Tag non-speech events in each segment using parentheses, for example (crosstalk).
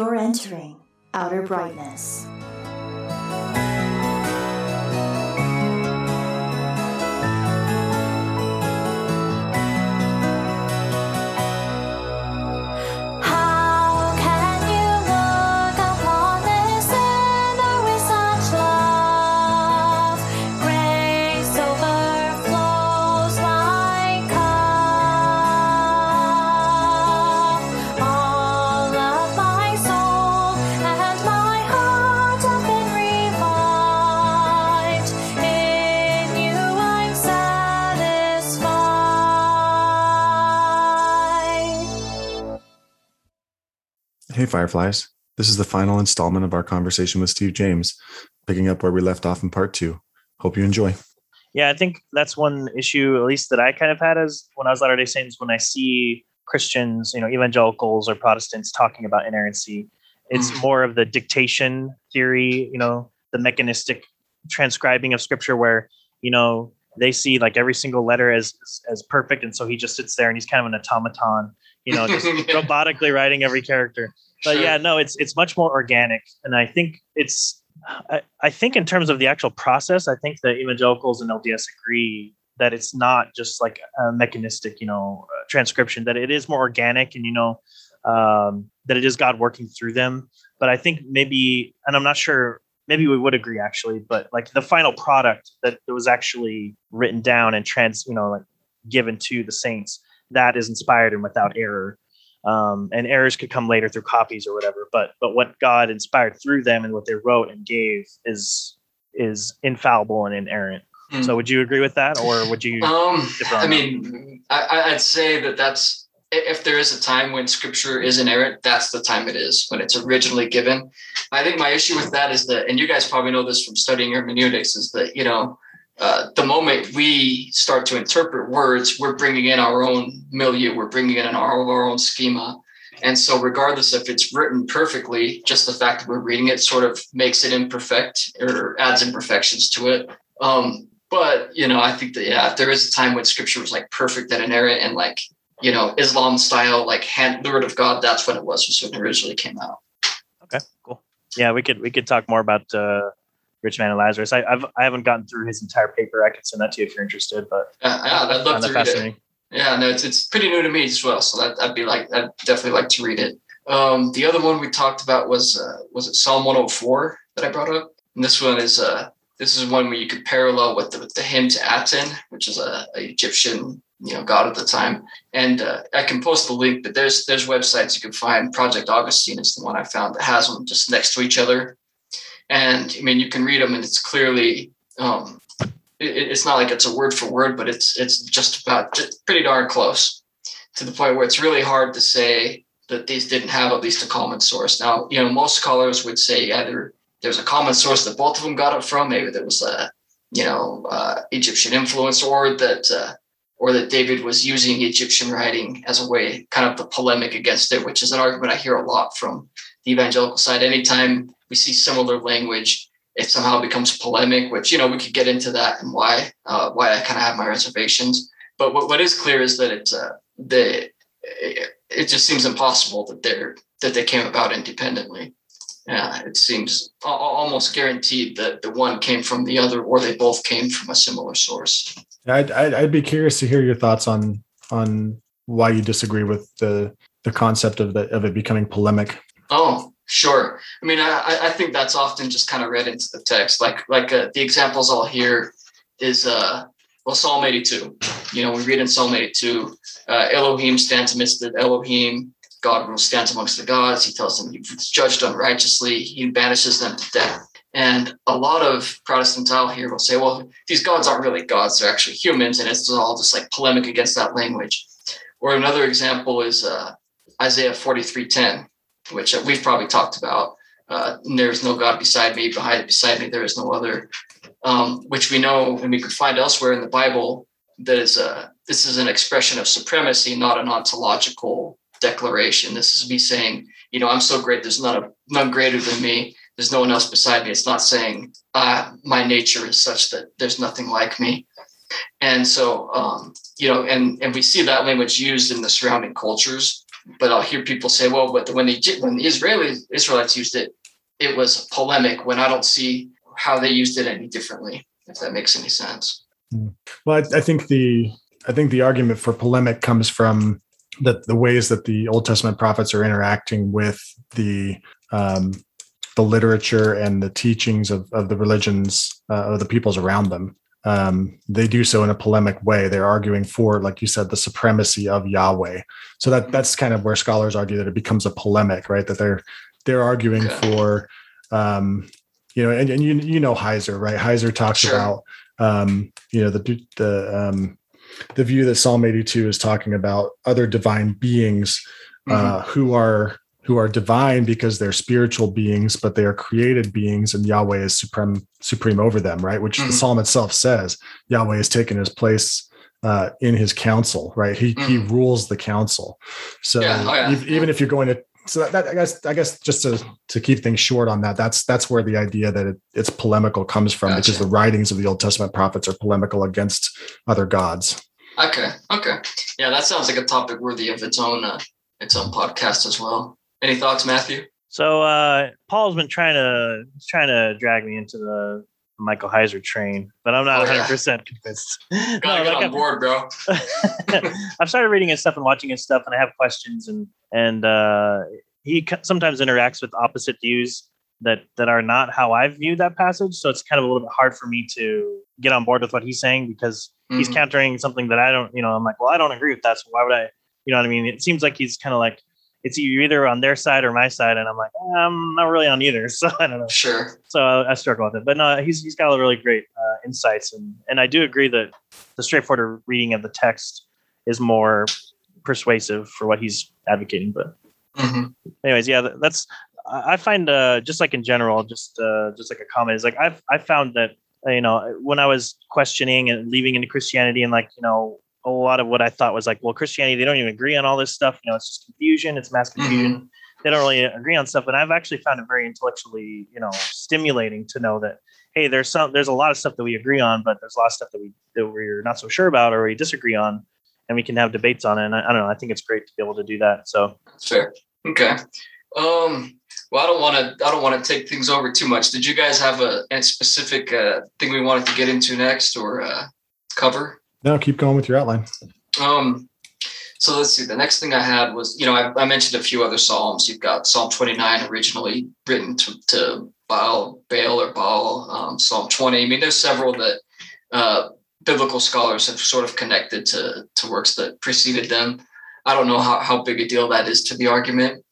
You're entering outer brightness. Hey, Fireflies. This is the final installment of our conversation with Steve James, picking up where we left off in part two. Hope you enjoy. Yeah, I think that's one issue, at least that I kind of had as when I was Latter day Saints, when I see Christians, you know, evangelicals or Protestants talking about inerrancy, it's Mm. more of the dictation theory, you know, the mechanistic transcribing of scripture where, you know, they see like every single letter as as perfect. And so he just sits there and he's kind of an automaton, you know, just (laughs) robotically writing every character. But Sure. yeah no it's it's much more organic. And i think it's I, I think in terms of the actual process i think the evangelicals and lds agree that it's not just like a mechanistic you know uh, transcription that it is more organic and you know um, that it is god working through them. But i think maybe and i'm not sure maybe we would agree actually but like the final product that was actually written down and trans you know like given to the saints that is inspired and without error um, and errors could come later through copies or whatever. But but what God inspired through them and what they wrote and gave is is infallible and inerrant. Mm. So would you agree with that, or would you? Um, I mean, I, I'd say that that's if there is a time when scripture is inerrant, that's the time it is when it's originally given. I think my issue with that is that, and you guys probably know this from studying hermeneutics, is that you know. Uh, the moment we start to interpret words, we're bringing in our own milieu, we're bringing in our, our own schema. And so, regardless if it's written perfectly, just the fact that we're reading it sort of makes it imperfect or adds imperfections to it. Um, but you know, I think that yeah, if there is a time when scripture was like perfect and inerrant and like you know Islam style, like hand the word of God, that's when it was. Was when it originally came out. Okay, cool. Yeah, we could we could talk more about uh, Rich Man and Lazarus. I, I've I haven't gotten through his entire paper. I could send that to you if you're interested. But Yeah, yeah, I'd love to read it. Yeah, no, it's it's pretty new to me as well. So that I'd be like, I'd definitely like to read it. Um, the other one we talked about was uh, was it Psalm 104 that I brought up, and this one is uh this is one where you could parallel with the, with the hymn to Aten, which is a, a Egyptian you know god at the time. And uh, I can post the link, but there's there's websites you can find. Project Augustine is the one I found that has them just next to each other, and I mean you can read them, and it's clearly um, it, it's not like it's a word for word, but it's it's just about just pretty darn close to the point where it's really hard to say that these didn't have at least a common source. Now, you know, most scholars would say either there's a common source that both of them got it from, maybe there was a you know uh, Egyptian influence, or that uh, or that David was using Egyptian writing as a way, kind of the polemic against it, which is an argument I hear a lot from the evangelical side. Anytime we see similar language, it somehow becomes polemic, which you know we could get into that and why uh, why I kind of have my reservations. But what, what is clear is that it's uh, the it, it just seems impossible that they're that they came about independently. Yeah, it seems al- al- almost guaranteed that the one came from the other, or they both came from a similar source. I'd, I'd, I'd be curious to hear your thoughts on on why you disagree with the the concept of the, of it becoming polemic. Oh, sure. I mean, I, I- think that's often just kind of read into the text. Like, like uh, the examples I'll hear is, uh, well, Psalm 82. You know, we read in Psalm 82, uh, Elohim stands amidst the Elohim. God will stand amongst the gods. He tells them you've judged unrighteously. He banishes them to death. And a lot of Protestants out here will say, well, these gods aren't really gods; they're actually humans, and it's all just like polemic against that language. Or another example is uh, Isaiah 43:10 which uh, we've probably talked about. Uh, there is no God beside me, behind beside me there is no other, um, which we know and we could find elsewhere in the Bible. That is a this is an expression of supremacy, not an ontological declaration. This is me saying, you know, I'm so great. There's none none greater than me. There's no one else beside me. It's not saying uh, my nature is such that there's nothing like me. And so, um, you know, and and we see that language used in the surrounding cultures but I'll hear people say, well, but when the when the Israeli Israelites used it, it was polemic. When I don't see how they used it any differently, if that makes any sense. Well, I, I think the I think the argument for polemic comes from the the ways that the Old Testament prophets are interacting with the um, the literature and the teachings of, of the religions uh, of the peoples around them. Um, they do so in a polemic way. They're arguing for, like you said, the supremacy of Yahweh. So that that's kind of where scholars argue that it becomes a polemic, right? That they're they're arguing for, um, you know, and, and you you know Heiser, right? Heiser talks Sure. about, um, you know, the the um, the view that Psalm 82 is talking about other divine beings uh, who are who are divine because they're spiritual beings, but they are created beings, and Yahweh is supreme supreme over them, right? Which the Mhm. psalm itself says Yahweh has taken his place uh, in His council, right? He he Mhm. rules the council. So Yeah. Oh, yeah. even if you're going to so that, that I guess I guess just to to keep things short on that, that's that's where the idea that it, it's polemical comes from because Gotcha. the writings of the Old Testament prophets are polemical against other gods. Okay. Okay. Yeah, that sounds like a topic worthy of its own uh, its own podcast as well. Any thoughts, Matthew? So uh, Paul's been trying to trying to drag me into the Michael Heiser train, but I'm not Oh, 100 percent convinced. (laughs) Gotta No, get like, on I've- board, bro. (laughs) I've started reading his stuff and watching his stuff, and I have questions, and and uh, he sometimes interacts with opposite views that that are not how I view that passage. So it's kind of a little bit hard for me to get on board with what he's saying because he's Mhm. countering something that I don't. You know, I'm like, well, I don't agree with that, so why would I? You know what I mean? It seems like he's kind of like it's you're either on their side or my side, and I'm like, eh, I'm not really on either. (laughs) So I don't know Sure. so I, I struggle with it. But no, he's he's got a really great uh, insights, and and I do agree that the straightforward reading of the text is more persuasive for what he's advocating. But hmm anyways, yeah, that's I find uh, just like in general, just uh, just like a comment is like I've I found that you know when I was questioning and leaving into Christianity and like you know a lot of what I thought was like well Christianity they don't even agree on all this stuff you know it's just confusion it's mass confusion they don't really agree on stuff and I've actually found it very intellectually you know stimulating to know that hey there's some there's a lot of stuff that we agree on but there's a lot of stuff that we that we're not so sure about or we disagree on and we can have debates on it and I, I don't know I think it's great to be able to do that so fair. Okay. Um. Well, I don't want to. I don't want to take things over too much. Did you guys have a, a specific uh, thing we wanted to get into next or uh, cover? No, keep going with your outline. Um, so let's see. The next thing I had was, you know, I, I mentioned a few other psalms. You've got Psalm 29, originally written to, to Baal, Baal or Baal. Um, Psalm 20. I mean, there's several that uh, biblical scholars have sort of connected to to works that preceded them. I don't know how, how big a deal that is to the argument.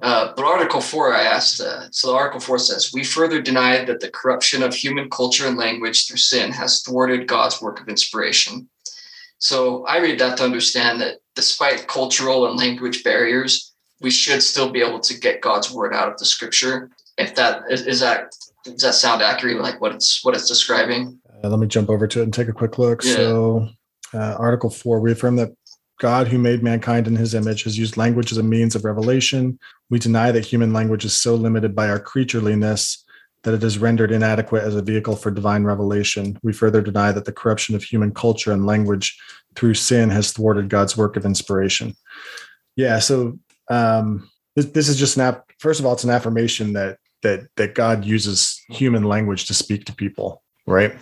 Uh, but Article 4, I asked, uh, so Article 4 says, We further deny that the corruption of human culture and language through sin has thwarted God's work of inspiration. So I read that to understand that despite cultural and language barriers, we should still be able to get God's word out of the scripture. If that is, is that does that sound accurate, like what it's what it's describing? Uh, let me jump over to it and take a quick look. Yeah. So, uh, Article 4, we affirm that God, who made mankind in his image, has used language as a means of revelation. We deny that human language is so limited by our creatureliness that it is rendered inadequate as a vehicle for divine revelation. We further deny that the corruption of human culture and language through sin has thwarted God's work of inspiration. Yeah, so um, this, this is just an app. First of all, it's an affirmation that that that God uses human language to speak to people, right?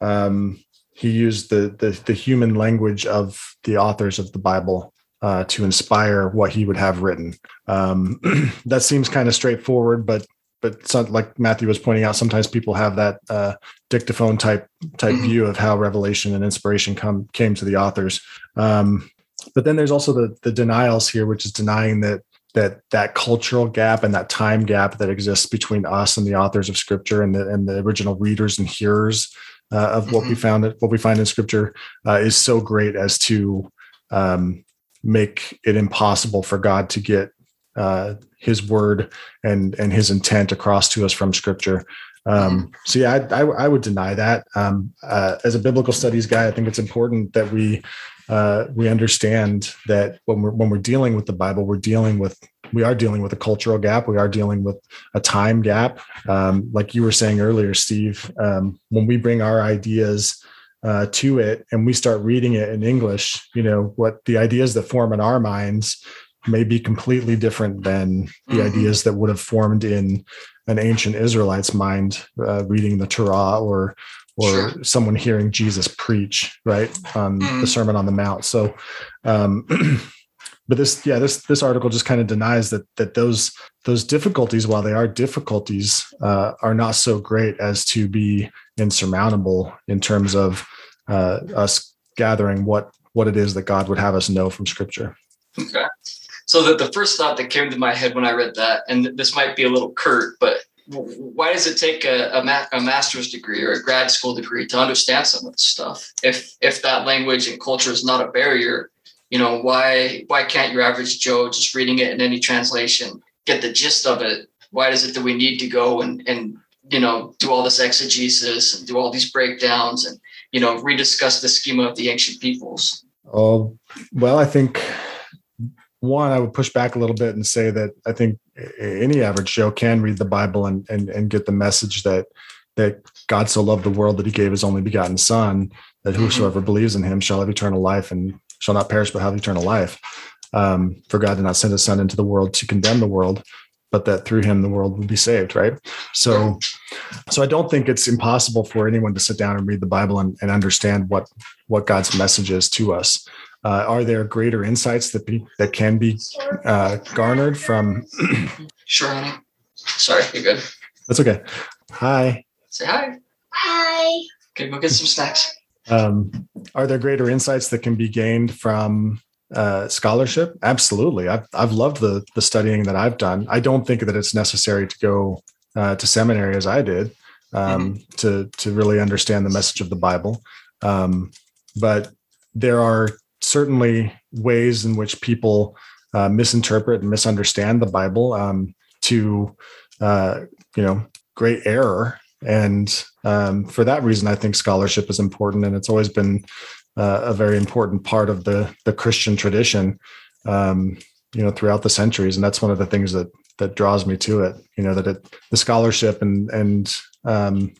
Um, he used the, the the human language of the authors of the Bible uh, to inspire what he would have written. Um, (clears throat) that seems kind of straightforward, but but some, like Matthew was pointing out, sometimes people have that uh, dictaphone type type Mhm. view of how revelation and inspiration come came to the authors. Um, but then there's also the the denials here, which is denying that that that cultural gap and that time gap that exists between us and the authors of scripture and the and the original readers and hearers uh, of what we found what we find in scripture uh, is so great as to um, make it impossible for God to get uh, His word and and His intent across to us from Scripture. Um, so yeah, I, I, I would deny that. Um, uh, as a biblical studies guy, I think it's important that we uh, we understand that when we're when we're dealing with the Bible, we're dealing with we are dealing with a cultural gap. We are dealing with a time gap. Um, like you were saying earlier, Steve, um, when we bring our ideas uh, to it and we start reading it in English, you know, what the ideas that form in our minds may be completely different than the Mhm. ideas that would have formed in an ancient Israelite's mind, uh, reading the Torah or or Sure. someone hearing Jesus preach, right, on the Mhm. Sermon on the Mount. So, um, (clears throat) but this, yeah, this this article just kind of denies that that those those difficulties, while they are difficulties, uh, are not so great as to be insurmountable in terms of uh, us gathering what what it is that God would have us know from Scripture. Okay. So the, the first thought that came to my head when I read that, and this might be a little curt, but why does it take a, a, ma- a master's degree or a grad school degree to understand some of this stuff? If if that language and culture is not a barrier, you know, why why can't your average Joe just reading it in any translation get the gist of it? Why is it that we need to go and and you know do all this exegesis and do all these breakdowns and you know rediscuss the schema of the ancient peoples? Oh, well, I think one, I would push back a little bit and say that I think any average Joe can read the Bible and and, and get the message that that God so loved the world that he gave his only begotten son, that whosoever believes in him shall have eternal life and shall not perish but have eternal life. Um, for God did not send his son into the world to condemn the world, but that through him the world would be saved, right? So so I don't think it's impossible for anyone to sit down and read the Bible and, and understand what what God's message is to us. Uh, are there greater insights that be that can be uh, garnered from? (clears throat) Sure, honey. Sorry, you're good. That's okay. Hi. Say hi. Hi. Okay, go get some snacks. Um, are there greater insights that can be gained from uh, scholarship? Absolutely. I've I've loved the the studying that I've done. I don't think that it's necessary to go uh, to seminary as I did um, to to really understand the message of the Bible. Um, but there are certainly ways in which people uh, misinterpret and misunderstand the Bible um, to uh, you know great error. And um, for that reason, I think scholarship is important, and it's always been uh, a very important part of the the Christian tradition, um, you know, throughout the centuries. And that's one of the things that that draws me to it. You know, that it, the scholarship and and um,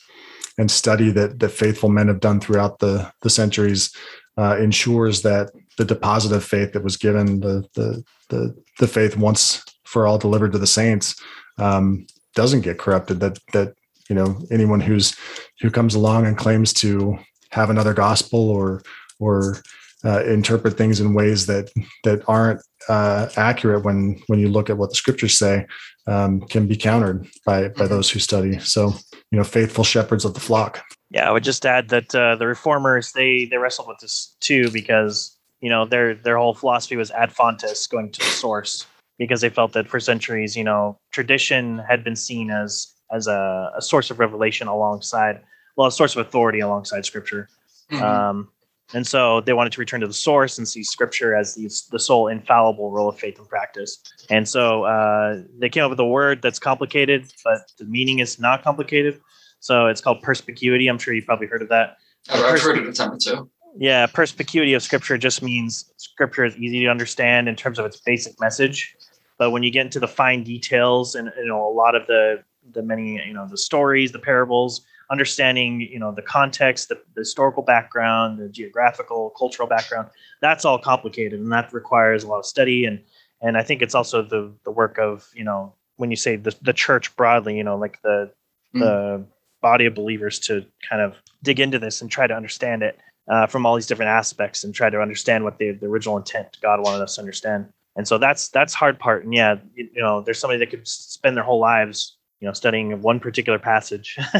and study that that faithful men have done throughout the the centuries uh, ensures that the deposit of faith that was given, the the the, the faith once for all delivered to the saints, um, doesn't get corrupted. That that you know anyone who's who comes along and claims to have another gospel or or uh, interpret things in ways that that aren't uh, accurate when when you look at what the scriptures say um, can be countered by by Mhm. those who study. So you know, faithful shepherds of the flock. Yeah, I would just add that uh, the reformers they they wrestled with this too because you know their their whole philosophy was ad fontes, going to the source, because they felt that for centuries, you know, tradition had been seen as as a, a source of revelation alongside, well, a source of authority alongside scripture. Mhm. Um, and so they wanted to return to the source and see scripture as the, the sole infallible rule of faith and practice. And so uh, they came up with a word that's complicated, but the meaning is not complicated. So it's called perspicuity. I'm sure you've probably heard of that. I've, I've heard of it a time or two. Yeah, perspicuity of scripture just means scripture is easy to understand in terms of its basic message. But when you get into the fine details and you know a lot of the the many you know the stories, the parables, understanding you know the context, the, the historical background, the geographical, cultural background, that's all complicated and that requires a lot of study and and I think it's also the the work of you know when you say the the church broadly, you know like the hmm. the body of believers to kind of dig into this and try to understand it uh, from all these different aspects and try to understand what the, the original intent God wanted us to understand. And so that's that's hard part. And yeah, you, you know, there's somebody that could spend their whole lives, you know, studying one particular passage, (laughs)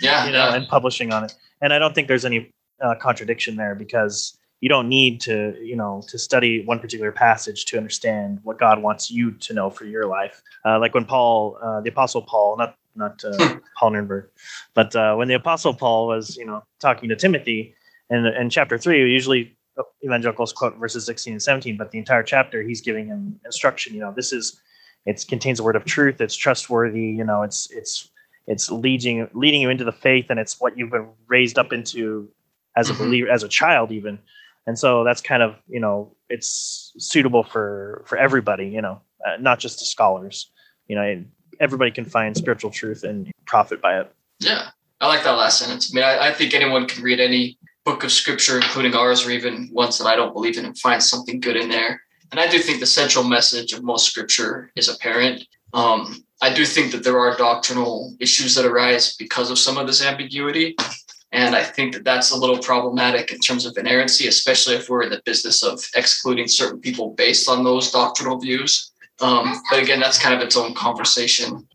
Yeah, you know, yeah. and publishing on it. And I don't think there's any uh, contradiction there because you don't need to, you know, to study one particular passage to understand what God wants you to know for your life. Uh, like when Paul, uh, the Apostle Paul, not not uh, Paul Nürnberg, but uh, when the Apostle Paul was, you know, talking to Timothy, in, in chapter three, usually evangelicals quote verses 16 and 17, but the entire chapter he's giving him instruction. You know, this is it contains a word of truth. It's trustworthy. You know, it's it's it's leading leading you into the faith, and it's what you've been raised up into as a Mhm. believer, as a child, even. And so that's kind of you know it's suitable for for everybody. You know, uh, not just the scholars. You know, everybody can find spiritual truth and profit by it. Yeah, I like that last sentence. I mean, I, I think anyone can read any book of scripture, including ours, or even ones that I don't believe in, and find something good in there. and I do think the central message of most scripture is apparent. Um, I do think that there are doctrinal issues that arise because of some of this ambiguity. And I think that that's a little problematic in terms of inerrancy, especially if we're in the business of excluding certain people based on those doctrinal views. Um, but again, that's kind of its own conversation.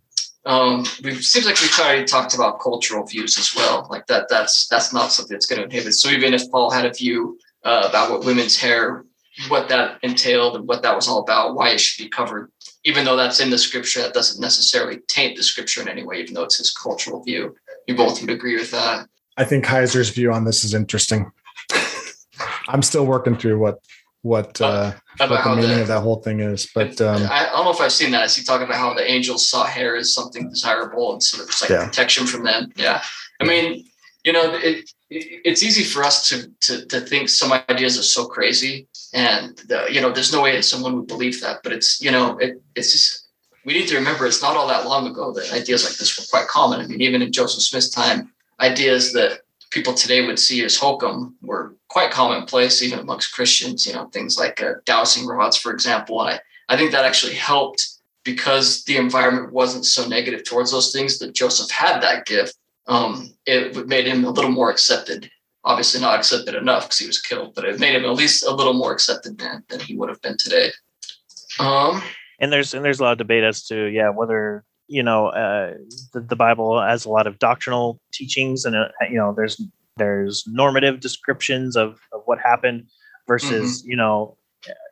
Um, we seems like we've already talked about cultural views as well. Like that, that's that's not something that's going to inhibit. So even if Paul had a view uh, about what women's hair, what that entailed, and what that was all about, why it should be covered, even though that's in the scripture, that doesn't necessarily taint the scripture in any way, even though it's his cultural view. You both would agree with that. I think Heiser's view on this is interesting. (laughs) I'm still working through what what uh, About what the meaning the- of that whole thing is, but um, I, I don't know if I've seen that. Is he talking about how the angels saw hair as something desirable and sort of it's like Yeah. protection from them? Yeah. I mean, you know, it, it it's easy for us to to to think some ideas are so crazy, and the, you know, there's no way that someone would believe that. But it's you know, it it's just we need to remember it's not all that long ago that ideas like this were quite common. I mean, even in Joseph Smith's time, ideas that people today would see as hokum were quite commonplace even amongst Christians. You know, things like uh, dowsing rods, for example. And I, I think that actually helped because the environment wasn't so negative towards those things that Joseph had that gift. Um, it made him a little more accepted. Obviously, not accepted enough because he was killed, but it made him at least a little more accepted than, than he would have been today. Um, and there's and there's a lot of debate as to yeah whether you know uh, the, the Bible has a lot of doctrinal teachings and uh, you know there's there's normative descriptions of, of what happened versus you know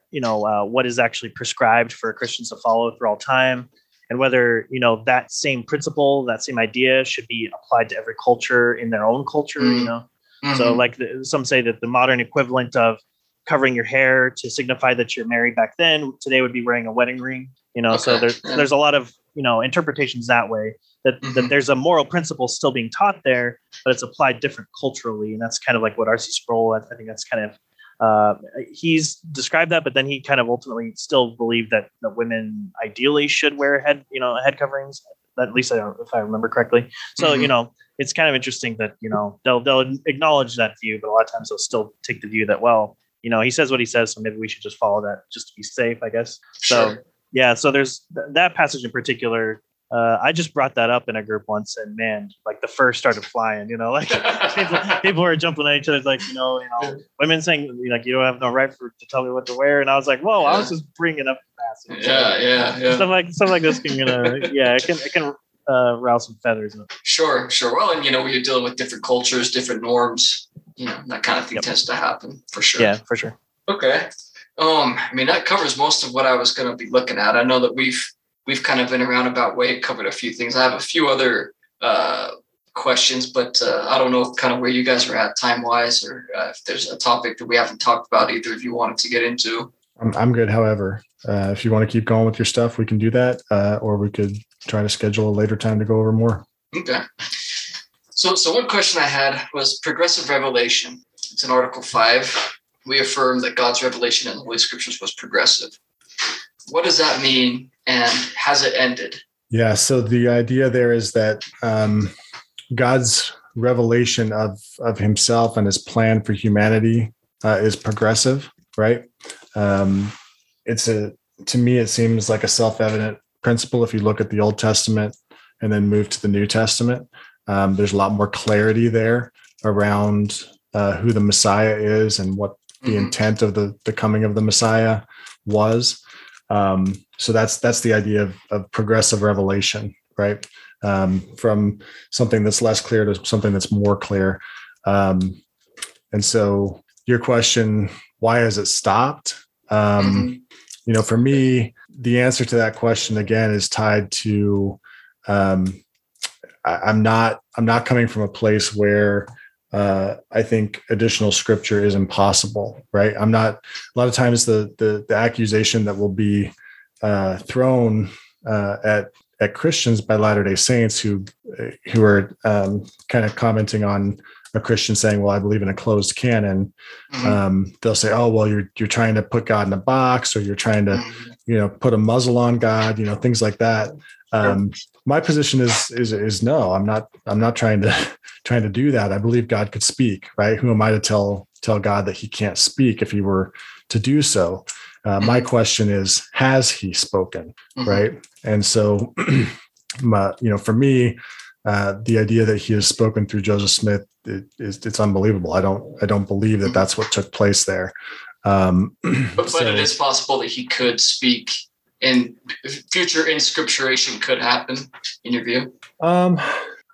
you know uh, what is actually prescribed for Christians to follow through all time and whether you know that same principle that same idea should be applied to every culture in their own culture you Mm. know so mhm. like the, some say that the modern equivalent of covering your hair to signify that you're married back then today would be wearing a wedding ring. You know, so there's yeah. there's a lot of you know interpretations that way that that Mhm. there's a moral principle still being taught there, but it's applied different culturally, and that's kind of like what R.C. Sproul. I, I think that's kind of uh, he's described that, but then he kind of ultimately still believed that that women ideally should wear head you know head coverings. At least I don't, if I remember correctly. So you Mhm. know, it's kind of interesting that you know they'll they'll acknowledge that view, but a lot of times they'll still take the view that well, you know, he says what he says, so maybe we should just follow that just to be safe, I guess. So Sure. Yeah, so there's th- that passage in particular. Uh, I just brought that up in a group once, and man, like the fur started flying. You know, like (laughs) people, people were jumping at each other, like you know, you know, women saying like you don't have no right for to tell me what to wear, and I was like, whoa, I was just bringing up the passage. yeah, yeah, yeah. Stuff like stuff like this can you know, yeah, it can it can uh, rouse some feathers. Up. Sure, sure. Well, and you know, when you're dealing with different cultures, different norms, you know, that kind of thing Yep. tends to happen for sure. Yeah, for sure. Okay. Um, I mean, that covers most of what I was going to be looking at. I know that we've we've kind of been a roundabout way covered a few things. I have a few other uh, questions, but uh, I don't know kind of where you guys are at time wise, or uh, if there's a topic that we haven't talked about either. If you wanted to get into. I'm, I'm good. However, uh, if you want to keep going with your stuff, we can do that, uh, or we could try to schedule a later time to go over more. Okay. So, so one question I had was progressive revelation. It's in Article Five. We affirm that God's revelation in the Holy Scriptures was progressive. What does that mean, and has it ended? Yeah. So the idea there is that um, God's revelation of of Himself and His plan for humanity uh, is progressive, right? Um, it's a to me it seems like a self evident principle if you look at the Old Testament and then move to the New Testament. Um, there's a lot more clarity there around uh, who the Messiah is and what the Mhm. intent of the the coming of the Messiah was. Um, so that's that's the idea of, of progressive revelation, right? Um, from something that's less clear to something that's more clear. Um, and so your question, why has it stopped? Um, Mhm. You know, for me, the answer to that question again is tied to um, I, I'm not I'm not coming from a place where uh, I think additional scripture is impossible, right? I'm not. A lot of times, the the, the accusation that will be uh, thrown uh, at at Christians by Latter Day Saints who who are um, kind of commenting on a Christian saying, "Well, I believe in a closed canon." Mhm. Um, they'll say, "Oh, well, you're you're trying to put God in a box, or you're trying to Mhm. you know put a muzzle on God, you know things like that." Um, my position is is is no. I'm not. I'm not trying to (laughs) trying to do that. I believe God could speak. Right? Who am I to tell tell God that He can't speak if He were to do so? Uh, my question is, has he spoken? Mhm. Right. And so, (clears throat) my, you know, for me, uh, the idea that he has spoken through Joseph Smith it, is it's unbelievable. I don't I don't believe that Mhm. that's what took place there. Um, (clears throat) But, but so- it is possible that he could speak and future inscripturation could happen in your view. Um,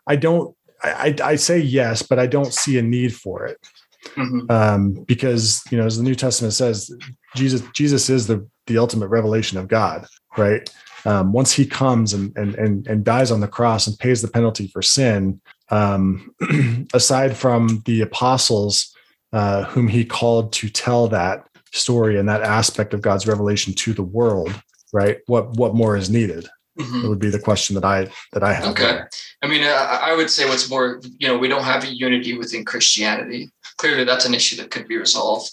I don't. I, I I say yes, but I don't see a need for it Mhm. um, because you know, as the New Testament says, Jesus Jesus is the the ultimate revelation of God, right? Um, once He comes and and and and dies on the cross and pays the penalty for sin, um, (clears throat) aside from the apostles uh, whom He called to tell that story and that aspect of God's revelation to the world, right? What what more is needed? Mhm. It would be the question that I that I have. Okay. there. I mean, I, I would say what's more, you know, we don't have a unity within Christianity. Clearly, that's an issue that could be resolved.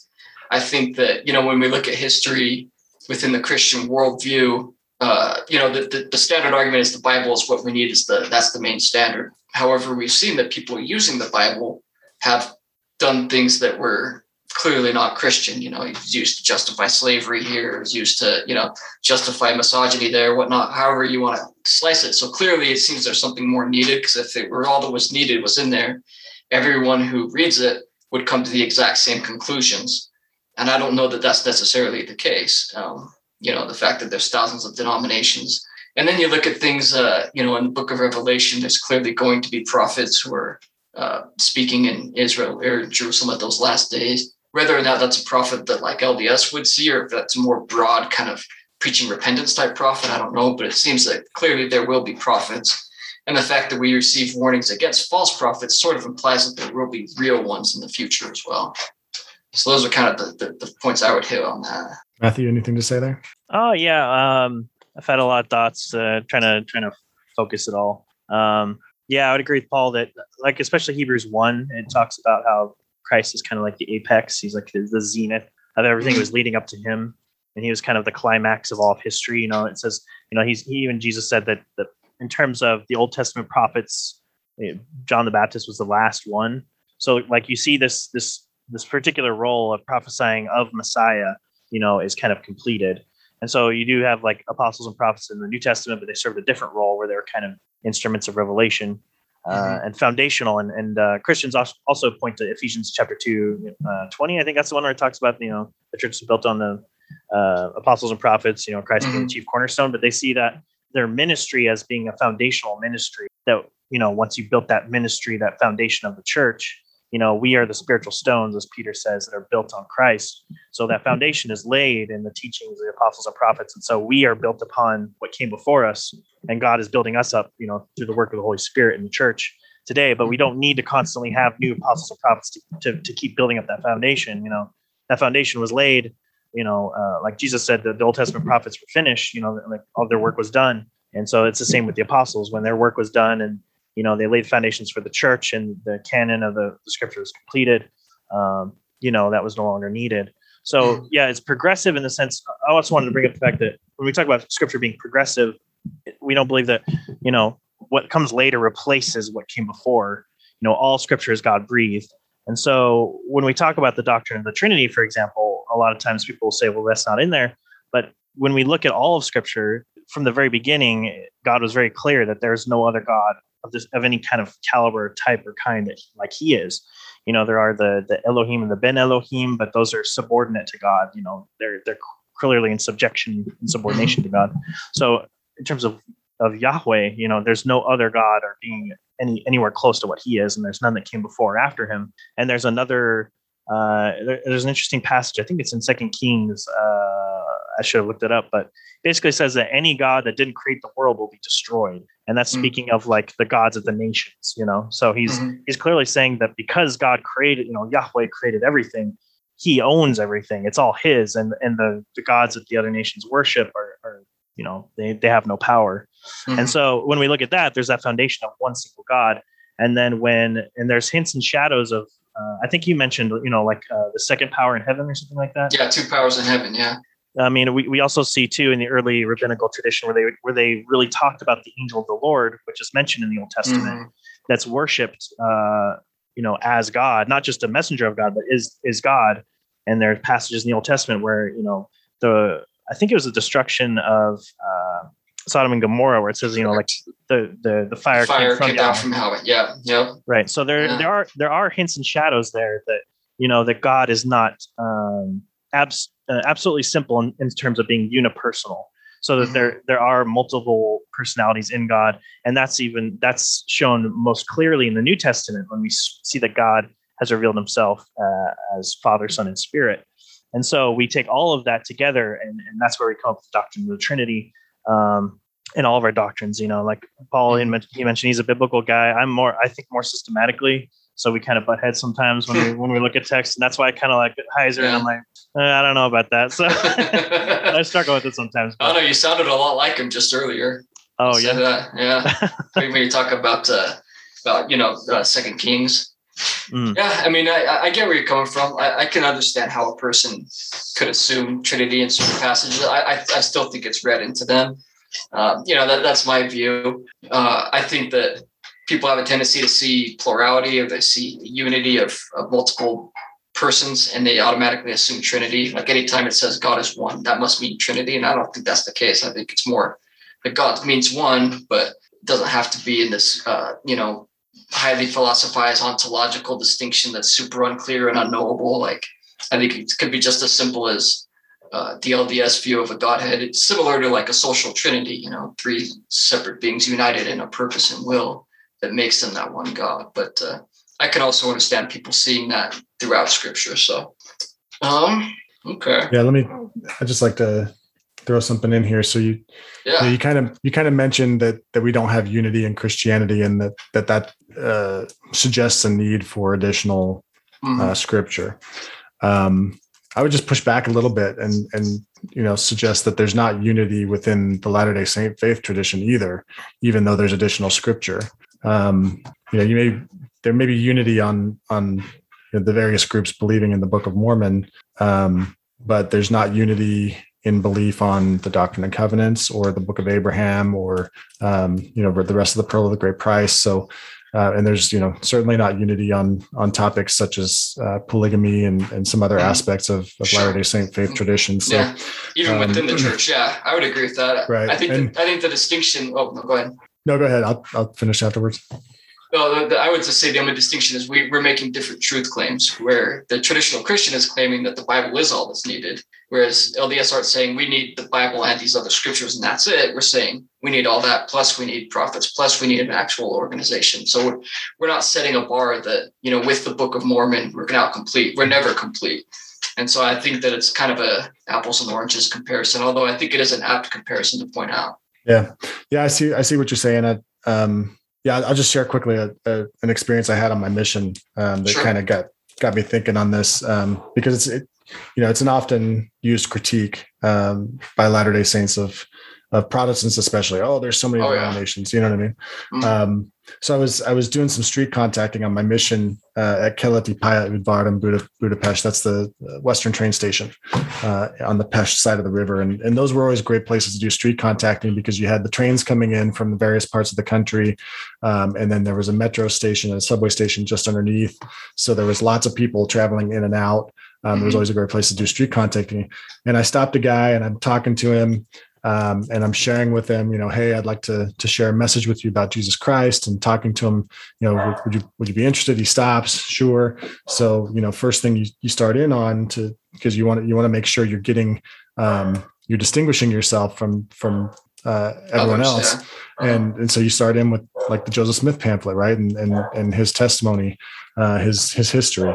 I think that, you know, when we look at history within the Christian worldview, uh, you know, the, the, the standard argument is the Bible is what we need is the that's the main standard. However, we've seen that people using the Bible have done things that were clearly not Christian. You know, it's used to justify slavery here, it's used to, you know, justify misogyny there, whatnot, however you want to slice it. So clearly it seems there's something more needed because if it were all that was needed was in there, everyone who reads it would come to the exact same conclusions. And I don't know that that's necessarily the case. Um, you know, the fact that there's thousands of denominations. And then you look at things, uh, you know, in the book of Revelation, there's clearly going to be prophets who are uh, speaking in Israel or Jerusalem at those last days. Whether or not that's a prophet that like LDS would see, or if that's a more broad kind of preaching repentance type prophet, I don't know. But it seems that clearly there will be prophets. And the fact that we receive warnings against false prophets sort of implies that there will be real ones in the future as well. So those are kind of the, the, the points I would hit on that. Matthew, anything to say there? Oh yeah, um, I've had a lot of thoughts uh, trying to trying to focus it all. Um, yeah, I would agree with Paul that like especially Hebrews one, it talks about how Christ is kind of like the apex. He's like the, the zenith of everything was leading up to him, and he was kind of the climax of all of history. You know, it says you know he's he even Jesus said that that in terms of the Old Testament prophets, eh, John the Baptist was the last one. So like you see this this this particular role of prophesying of Messiah, you know, is kind of completed. And so you do have like apostles and prophets in the New Testament, but they served a different role where they're kind of instruments of revelation uh, Mhm. and foundational. And, and uh, Christians also point to Ephesians chapter 2, uh, 20. I think that's the one where it talks about, you know, the church is built on the uh, apostles and prophets, you know, Christ being the chief cornerstone, but they see that their ministry as being a foundational ministry that, you know, once you built that ministry, that foundation of the church, you know, we are the spiritual stones, as Peter says, that are built on Christ. So that foundation is laid in the teachings of the apostles and prophets. And so we are built upon what came before us, and God is building us up, you know, through the work of the Holy Spirit in the church today. But we don't need to constantly have new apostles and prophets to, to, to keep building up that foundation. You know, that foundation was laid, you know, uh, like Jesus said, that the Old Testament prophets were finished, you know, like all their work was done. And so it's the same with the apostles when their work was done and you know they laid foundations for the church and the canon of the, the scripture was completed um, you know that was no longer needed so yeah it's progressive in the sense i also wanted to bring up the fact that when we talk about scripture being progressive we don't believe that you know what comes later replaces what came before. You know all scripture is god breathed. And so when we talk about the doctrine of the trinity for example a lot of times people will say well that's not in there. But when we look at all of scripture from the very beginning god was very clear that there's no other god of this of any kind of caliber type or kind that like he is. You know there are the the elohim and the ben elohim but those are subordinate to god. You know they're they're clearly in subjection and subordination to god. So in terms of of yahweh you know there's no other god or being any anywhere close to what he is and there's none that came before or after him and there's another uh there, there's an interesting passage i think it's in second kings uh i should have looked it up but basically says that any god that didn't create the world will be destroyed and that's Mm. speaking of like the gods of the nations you know so he's Mhm. he's clearly saying that because god created you know yahweh created everything he owns everything it's all his and and the the gods that the other nations worship are, are you know they they have no power Mhm. and so when we look at that there's that foundation of one single god and then when and there's hints and shadows of uh, i think you mentioned you know like uh, the second power in heaven or something like that yeah, two powers in heaven. Yeah. I mean, we, we also see too in the early rabbinical tradition where they where they really talked about the angel of the Lord, which is mentioned in the Old Testament, Mhm. that's worshipped, uh, you know, as God, not just a messenger of God, but is is God. And there are passages in the Old Testament where you know the I think it was the destruction of uh, Sodom and Gomorrah, where it says, you know, like the the the fire, Fire came from came down from heaven. Yeah, yep. right. So there Yeah. there are there are hints and shadows there that you know that God is not um, abs- uh, absolutely simple in, in terms of being unipersonal. So that Mhm. there there are multiple personalities in God, and that's even that's shown most clearly in the New Testament when we see that God has revealed Himself uh, as Father, Son, and Spirit. And so we take all of that together, and, and that's where we come up with the doctrine of the Trinity um, in all of our doctrines. You know, like Paul he mentioned, he's a biblical guy. I'm more, I think, more systematically. So we kind of butt heads sometimes when we (laughs) when we look at text, and that's why I kind of like Heiser, and I'm like, eh, I don't know about that. So (laughs) I (laughs) struggle with it sometimes. Oh but- no, you sounded a lot like him just earlier. oh yeah, yeah. when when you talk about uh, about you know uh, Second Kings. Mm. Yeah, I mean, I, I get where you're coming from. I, I can understand how a person could assume Trinity in certain passages. I, I, I still think it's read into them. Um, you know, that, that's my view. Uh, I think that people have a tendency to see plurality or they see unity of, of multiple persons and they automatically assume Trinity. Like anytime it says God is one, that must mean Trinity. And I don't think that's the case. I think it's more that God means one, but doesn't have to be in this, uh, you know, highly philosophized ontological distinction that's super unclear and unknowable. Like, I think it could be just as simple as uh, the LDS view of a Godhead. It's similar to like a social trinity, you know, three separate beings united in a purpose and will that makes them that one God. But uh, I can also understand people seeing that throughout Scripture. So, um, okay, Yeah, let me. I just like to throw something in here. So you, yeah, you, kind of you kind of mentioned that that we don't have unity in Christianity, and that that that uh, suggests a need for additional Mhm. uh, scripture. Um, I would just push back a little bit and and you know suggest that there's not unity within the Latter Day Saint faith tradition either, even though there's additional scripture. Um, you know, you may there may be unity on on you know, the various groups believing in the Book of Mormon, um, but there's not unity in belief on the Doctrine and Covenants or the Book of Abraham or um, you know the rest of the Pearl of the Great Price. So uh, and there's you know certainly not unity on on topics such as uh, polygamy and and some other Mhm. aspects of, of Sure. Latter Day Saint faith tradition. So yeah. Even um, within the (clears throat) church, yeah, I would agree with that. Right, I think and- the, I think the distinction. Oh, no, go ahead. no, go ahead. I'll I'll finish afterwards. The, I would just say the only distinction is we, we're making different truth claims, where the traditional Christian is claiming that the Bible is all that's needed, whereas LDS aren't saying we need the Bible and these other scriptures and that's it. We're saying we need all that, plus we need prophets, plus we need an actual organization. So we're, we're not setting a bar that, you know, with the Book of Mormon, we're now complete. We're never complete. And so I think that it's kind of a apples and oranges comparison, although I think it is an apt comparison to point out. Yeah, yeah, I see. I see what you're saying. I, um, yeah, I'll just share quickly a, a, an experience I had on my mission um, that Sure. kind of got got me thinking on this um, because it's it, you know it's an often used critique um, by Latter Day Saints of of Protestants especially. Oh, there's so many Oh, yeah. denominations. You know what I mean? Mhm. Um, so I was I was doing some street contacting on my mission uh, at Keleti Pályaudvar in Buda, Budapest. That's the uh, Western train station uh, on the Pest side of the river, and and those were always great places to do street contacting because you had the trains coming in from the various parts of the country, um, and then there was a metro station and a subway station just underneath. So there was lots of people traveling in and out. Um, It was Mhm. always a great place to do street contacting. And I stopped a guy and I'm talking to him. Um, and I'm sharing with him, you know, hey, I'd like to to share a message with you about Jesus Christ, and talking to him, you know, would, would you would you be interested? He stops, sure. So, you know, first thing you, you start in on to because you want to you want to make sure you're getting um, you're distinguishing yourself from from uh, everyone Others, else. yeah. Uh-huh. and and so you start in with like the Joseph Smith pamphlet, right, and and and his testimony, uh, his his history,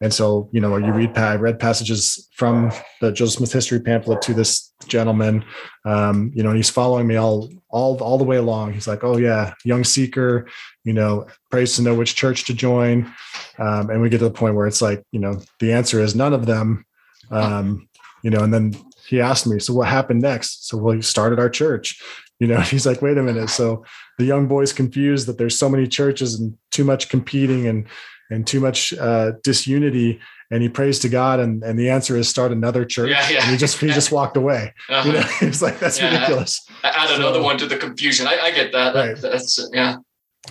and so you know you read I read passages from the Joseph Smith history pamphlet to this gentleman, um, you know, and he's following me all all all the way along. He's like, oh yeah, young seeker, you know, prays to know which church to join, um, and we get to the point where it's like, you know, the answer is none of them, um, you know, and then he asked me, so what happened next? So well, he started our church you know (laughs) he's like wait a minute so the young boy's confused that there's so many churches and too much competing and and too much uh disunity and he prays to god and and the answer is start another church Yeah, yeah. and he just he just (laughs) walked away Uh-huh. you know (laughs) he's like that's Yeah. ridiculous add another So- one to the confusion. I, I get that. Right. That- That's yeah.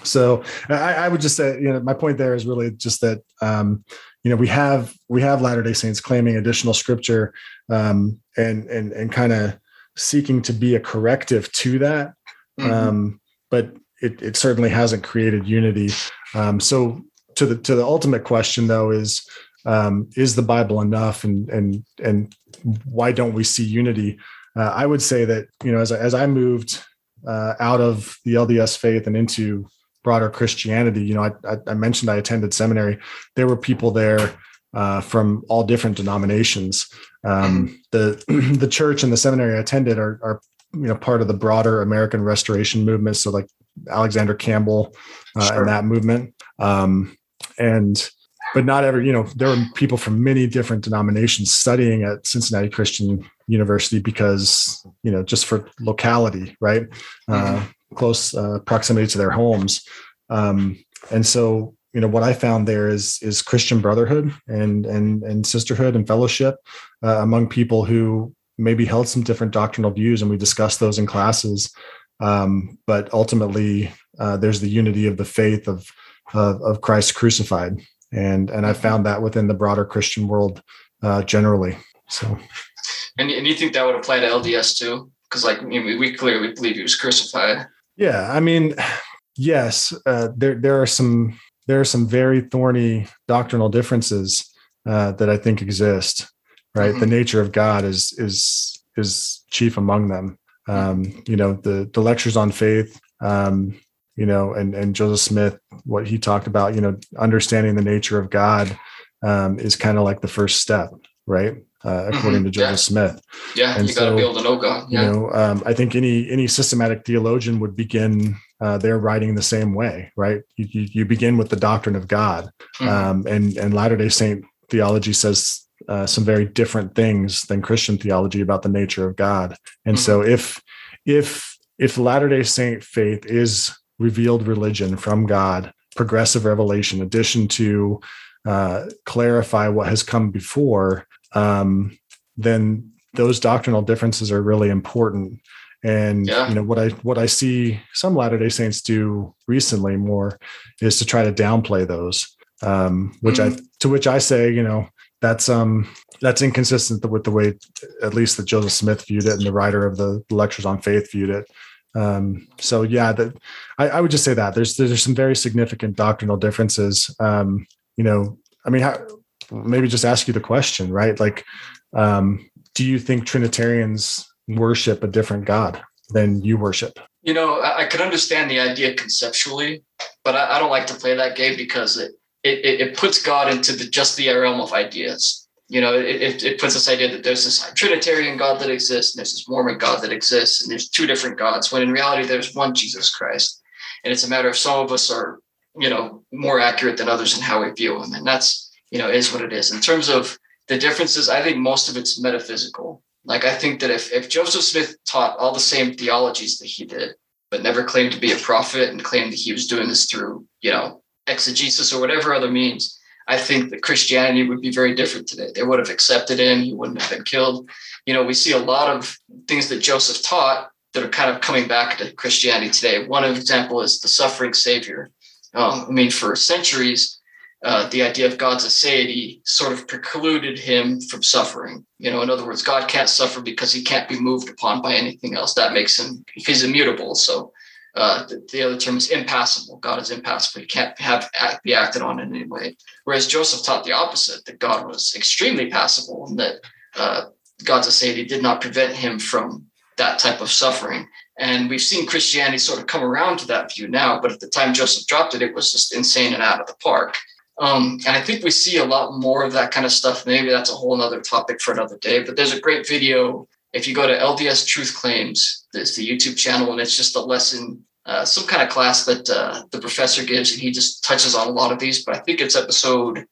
so I, I would just say you know my point there is really just that um you know we have we have latter day saints claiming additional scripture um, and and and kind of seeking to be a corrective to that. Mhm. Um, but it, it certainly hasn't created unity. Um, so to the to the ultimate question though is um, is the Bible enough and and and why don't we see unity? Uh, I would say that you know as I, as I moved uh, out of the LDS faith and into broader Christianity, you know I, I, I mentioned I attended seminary. There were people there uh, from all different denominations. Um, the (clears throat) the church and the seminary I attended are are you know part of the broader American Restoration movement. So like Alexander Campbell uh, Sure. and that movement. Um, and but not every you know there were people from many different denominations studying at Cincinnati Christian University because you know just for locality, right? Uh, close uh, proximity to their homes. Um, and so you know what I found there is is Christian brotherhood and and and sisterhood and fellowship uh, among people who maybe held some different doctrinal views, and we discussed those in classes. Um, but ultimately, uh, there's the unity of the faith of of, of Christ crucified, and and I found that within the broader Christian world uh, generally. So And, and you think that would apply to LDS too? Because like I mean, we, we clearly believe he was crucified. yeah, I mean, (sighs) yes, uh, there there are some there are some very thorny doctrinal differences uh, that I think exist. Right, the nature of God is is is chief among them. Um, you know, the the lectures on faith. Um, you know, and and Joseph Smith, what he talked about, you know, understanding the nature of God um, is kind of like the first step, right? Uh, according Mhm, to Joseph yeah. Smith. Yeah, And you got to so, be able to know God. You know, um, I think any any systematic theologian would begin uh, their writing the same way, right? You, you, you begin with the doctrine of God, Mhm. um, and and Latter Day Saint theology says uh, some very different things than Christian theology about the nature of God. And so, if if if Latter Day Saint faith is revealed religion from God, progressive revelation, addition to uh, clarify what has come before, um, then those doctrinal differences are really important. And Yeah. you know what I what I see some Latter Day Saints do recently more is to try to downplay those, um, which I to which I say you know that's um that's inconsistent with the way at least that Joseph Smith viewed it and the writer of the lectures on faith viewed it. Um, so yeah, that I, I would just say that there's there's some very significant doctrinal differences. Um, you know, I mean, how, maybe just ask you the question, right? Like, um, do you think Trinitarians worship a different God than you worship? You know, I, I could understand the idea conceptually, but I, I don't like to play that game because it, it, it puts God into the just the realm of ideas. You know, it, it puts this idea that there's this Trinitarian God that exists, and there's this Mormon God that exists, and there's two different gods, when in reality there's one Jesus Christ. And it's a matter of some of us are, you know, more accurate than others in how we view him. And that's, you know, is what it is. In terms of the differences, I think most of it's metaphysical. Like I think that if if Joseph Smith taught all the same theologies that he did, but never claimed to be a prophet and claimed that he was doing this through, you know, exegesis or whatever other means, I think that Christianity would be very different today. They would have accepted him. He wouldn't have been killed. You know, we see a lot of things that Joseph taught that are kind of coming back to Christianity today. One example is the suffering Savior. Um, I mean, for centuries, uh, the idea of God's aseity sort of precluded him from suffering. You know, in other words, God can't suffer because he can't be moved upon by anything else. That makes him, he's immutable. So uh, the, the other term is impassible. God is impassible. He can't have act, be acted on in any way. Whereas Joseph taught the opposite, that God was extremely passible and that uh, God's aseity did not prevent him from that type of suffering. And we've seen Christianity sort of come around to that view now, but at the time Joseph dropped it, it was just insane and out of the park. Um, and I think we see a lot more of that kind of stuff. Maybe that's a whole nother topic for another day. But there's a great video. If you go to LDS Truth Claims, there's the YouTube channel, and it's just a lesson, uh, some kind of class that uh, the professor gives, and he just touches on a lot of these. But I think it's episode,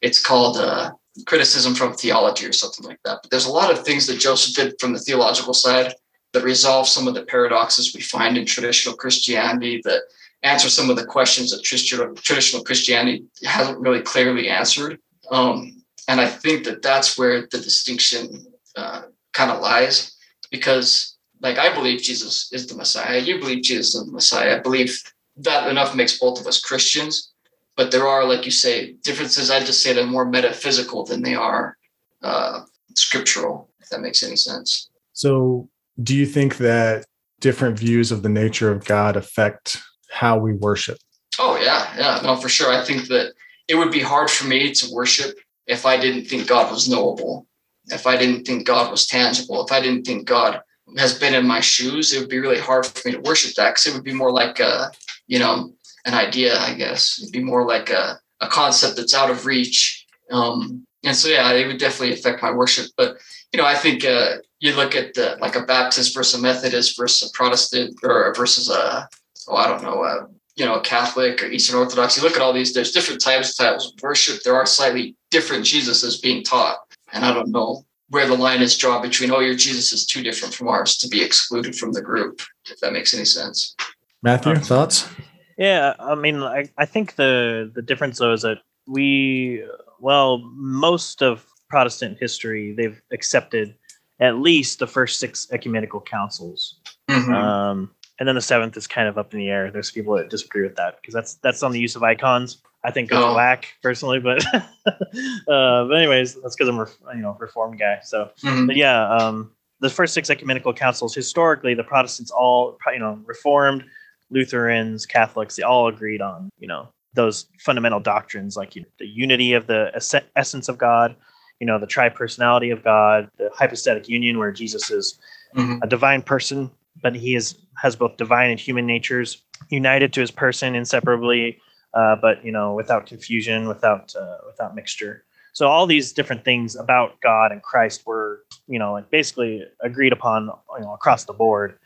it's called uh, Criticism from Theology or something like that. But there's a lot of things that Joseph did from the theological side that resolve some of the paradoxes we find in traditional Christianity that answer some of the questions that traditional Christianity hasn't really clearly answered. Um, and I think that that's where the distinction uh, kind of lies because, like, I believe Jesus is the Messiah. You believe Jesus is the Messiah. I believe that enough makes both of us Christians. But there are, like you say, differences. I'd just say they're more metaphysical than they are uh, scriptural, if that makes any sense. So, do you think that different views of the nature of God affect how we worship? Oh yeah, yeah, no, for sure. I think that it would be hard for me to worship if I didn't think God was knowable, if I didn't think God was tangible, if I didn't think God has been in my shoes. It would be really hard for me to worship that because it would be more like a, you know, an idea, I guess. It'd be more like a, a concept that's out of reach. Um, and so, yeah, it would definitely affect my worship. But, you know, I think uh, you look at the, like a Baptist versus a Methodist versus a Protestant or versus a, oh, I don't know, a, you know, Catholic or Eastern Orthodox. You look at all these, there's different types, types of worship. There are slightly different Jesuses being taught. And I don't know where the line is drawn between, oh, your Jesus is too different from ours to be excluded from the group, if that makes any sense. Matthew, thoughts? Yeah, I mean, I, I think the the difference though is that we, well, most of Protestant history, they've accepted at least the first six ecumenical councils. Mhm. Um, and then the seventh is kind of up in the air. There's people that disagree with that because that's that's on the use of icons. I think it's Oh. whack personally, but (laughs) uh, but anyways, that's because I'm a ref- you know reformed guy. So Mhm. but yeah, um, the first six ecumenical councils historically, the Protestants all you know Reformed, Lutherans, Catholics, they all agreed on you know those fundamental doctrines like you know, the unity of the esse- essence of God, you know the tripersonality of God, the hypostatic union where Jesus is Mhm. a divine person, but he is has both divine and human natures united to his person inseparably, uh, but you know without confusion, without uh, without mixture. So all these different things about God and Christ were you know like basically agreed upon you know across the board.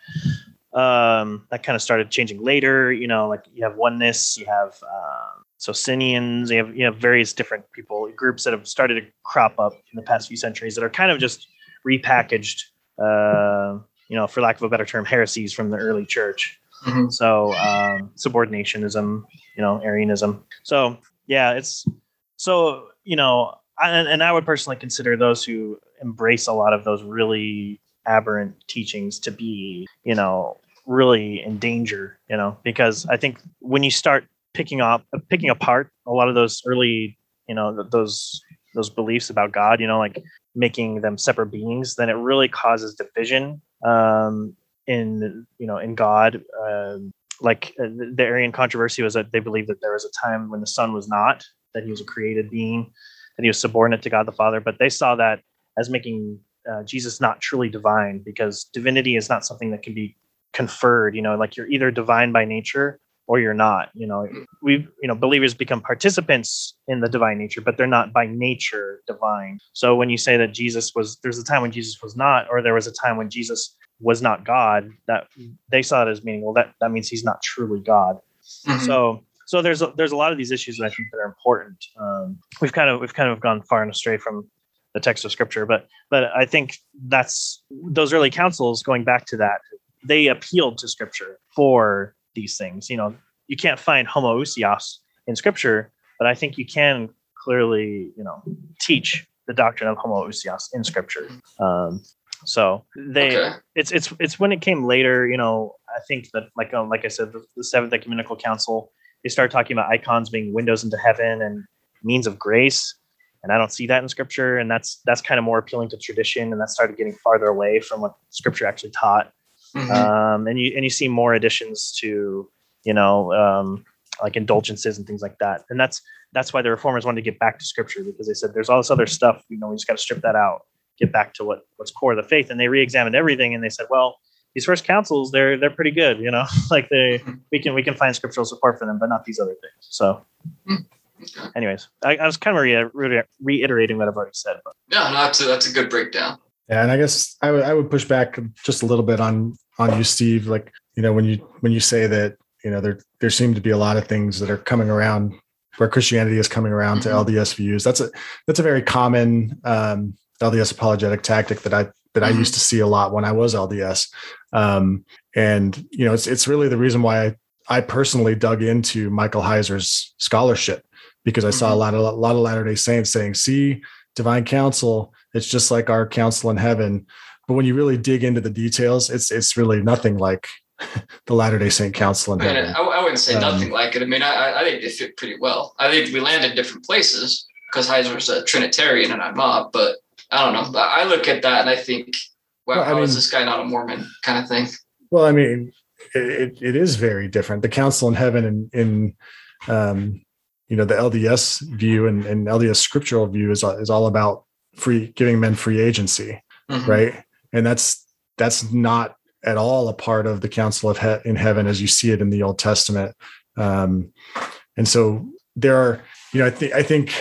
Um, that kind of started changing later. You know, like you have oneness, you have um, Socinians, you have you have various different people groups that have started to crop up in the past few centuries that are kind of just repackaged uh, you know, for lack of a better term, heresies from the early church. Mhm. So um, subordinationism, you know, Arianism. So yeah, it's so you know, I, and and I would personally consider those who embrace a lot of those really aberrant teachings to be, you know, really in danger. You know, because I think when you start picking up, picking apart a lot of those early, you know, th- those those beliefs about God, you know, like making them separate beings, then it really causes division um, in you know in God. Um, like uh, the Arian controversy was that they believed that there was a time when the Son was not, that he was a created being, that he was subordinate to God the Father, but they saw that as making uh, Jesus not truly divine because divinity is not something that can be conferred. You know, like you're either divine by nature or you're not. You know, we you know believers become participants in the divine nature, but they're not by nature divine. So when you say that Jesus was, there's a time when Jesus was not, or there was a time when Jesus was not God, that they saw it as meaning, well, that that means he's not truly God. Mhm. So so there's a, there's a lot of these issues that I think that are important. Um, we've kind of we've kind of gone far and astray from the text of scripture, but but I think that's those early councils going back to that they appealed to scripture for these things. You know, you can't find homoousios in scripture, but I think you can clearly you know teach the doctrine of homoousios in scripture. Um, so they Okay. it's it's it's when it came later you know i think that like um, like i said the, the seventh ecumenical council they started talking about icons being windows into heaven and means of grace and i don't see that in scripture and that's that's kind of more appealing to tradition and that started getting farther away from what scripture actually taught Mhm. um, and you and you see more additions to you know um, like indulgences and things like that and that's that's why the reformers wanted to get back to scripture because they said there's all this other stuff you know we just got to strip that out get back to what what's core of the faith and they re-examined everything and they said well these first councils they're they're pretty good you know (laughs) like they we can we can find scriptural support for them but not these other things so Okay. anyways i, I was kind of re- re- reiterating what i've already said but Yeah, no, that's a, that's a good breakdown. Yeah, and I guess I would I would push back just a little bit on on you, Steve. Like you know when you when you say that you know there there seem to be a lot of things that are coming around where Christianity is coming around to Mhm. LDS views. That's a that's a very common um, LDS apologetic tactic that I that I used to see a lot when I was LDS. Um, and you know it's it's really the reason why I I personally dug into Michael Heiser's scholarship because I saw a Mhm. lot of a lot of Latter Day Saints saying, "See, divine council, it's just like our council in heaven." But when you really dig into the details, it's it's really nothing like (laughs) the Latter Day Saint council in I, mean, heaven. I, I wouldn't say Um, nothing like it. I mean, I, I- think they fit pretty well. I think we land in different places because Heiser's a Trinitarian and I'm not, but I don't know. I look at that and I think, wow, Well, I how is mean- this guy not a Mormon kind of thing? Well, I mean, it, it is very different. The council in heaven and in, um, you know, the LDS view and, and LDS scriptural view is, is all about free giving men free agency, Mhm. right? And that's that's not at all a part of the council of he- in heaven as you see it in the Old Testament. Um, and so there are, you know, I think I think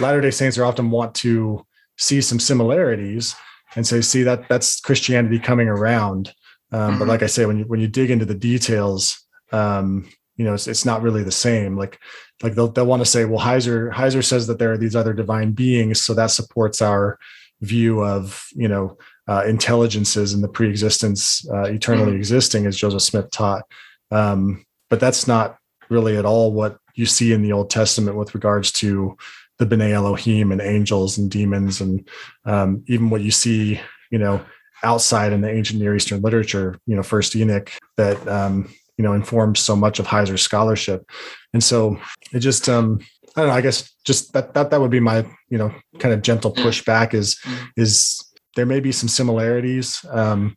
Latter Day Saints are often want to see some similarities and say, see that that's Christianity coming around. Um, But Mhm. like I say, when you when you dig into the details, um, you know, it's, it's not really the same. Like like they'll they'll want to say, well, Heiser Heiser says that there are these other divine beings, so that supports our view of you know uh, intelligences and the pre-existence uh, eternally Mhm. existing, as Joseph Smith taught. Um, but that's not really at all what you see in the Old Testament with regards to the B'nai Elohim and angels and demons, and um, even what you see, you know, outside in the ancient Near Eastern literature, you know, First Enoch that um, you know informs so much of Heiser's scholarship, and so it just um, I don't know. I guess just that that that would be my you know kind of gentle pushback is Mhm. is there may be some similarities, um,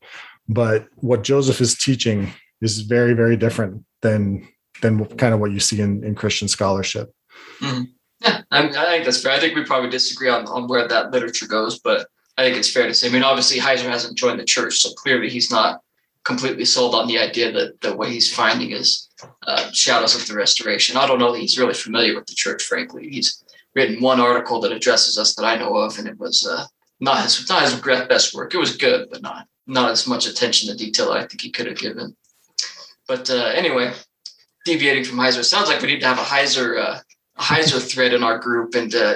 but what Joseph is teaching is very very different than than kind of what you see in, in Christian scholarship. Yeah, I, I think that's fair. I think we probably disagree on, on where that literature goes, but I think it's fair to say. I mean, obviously, Heiser hasn't joined the church, so clearly he's not completely sold on the idea that, that what he's finding is uh, shadows of the restoration. I don't know that he's really familiar with the church, frankly. He's written one article that addresses us that I know of, and it was uh, not his not his best work. It was good, but not not as much attention to detail I think he could have given. But uh, anyway, deviating from Heiser, sounds like we need to have a Heiser. Uh, a Heiser thread in our group and uh,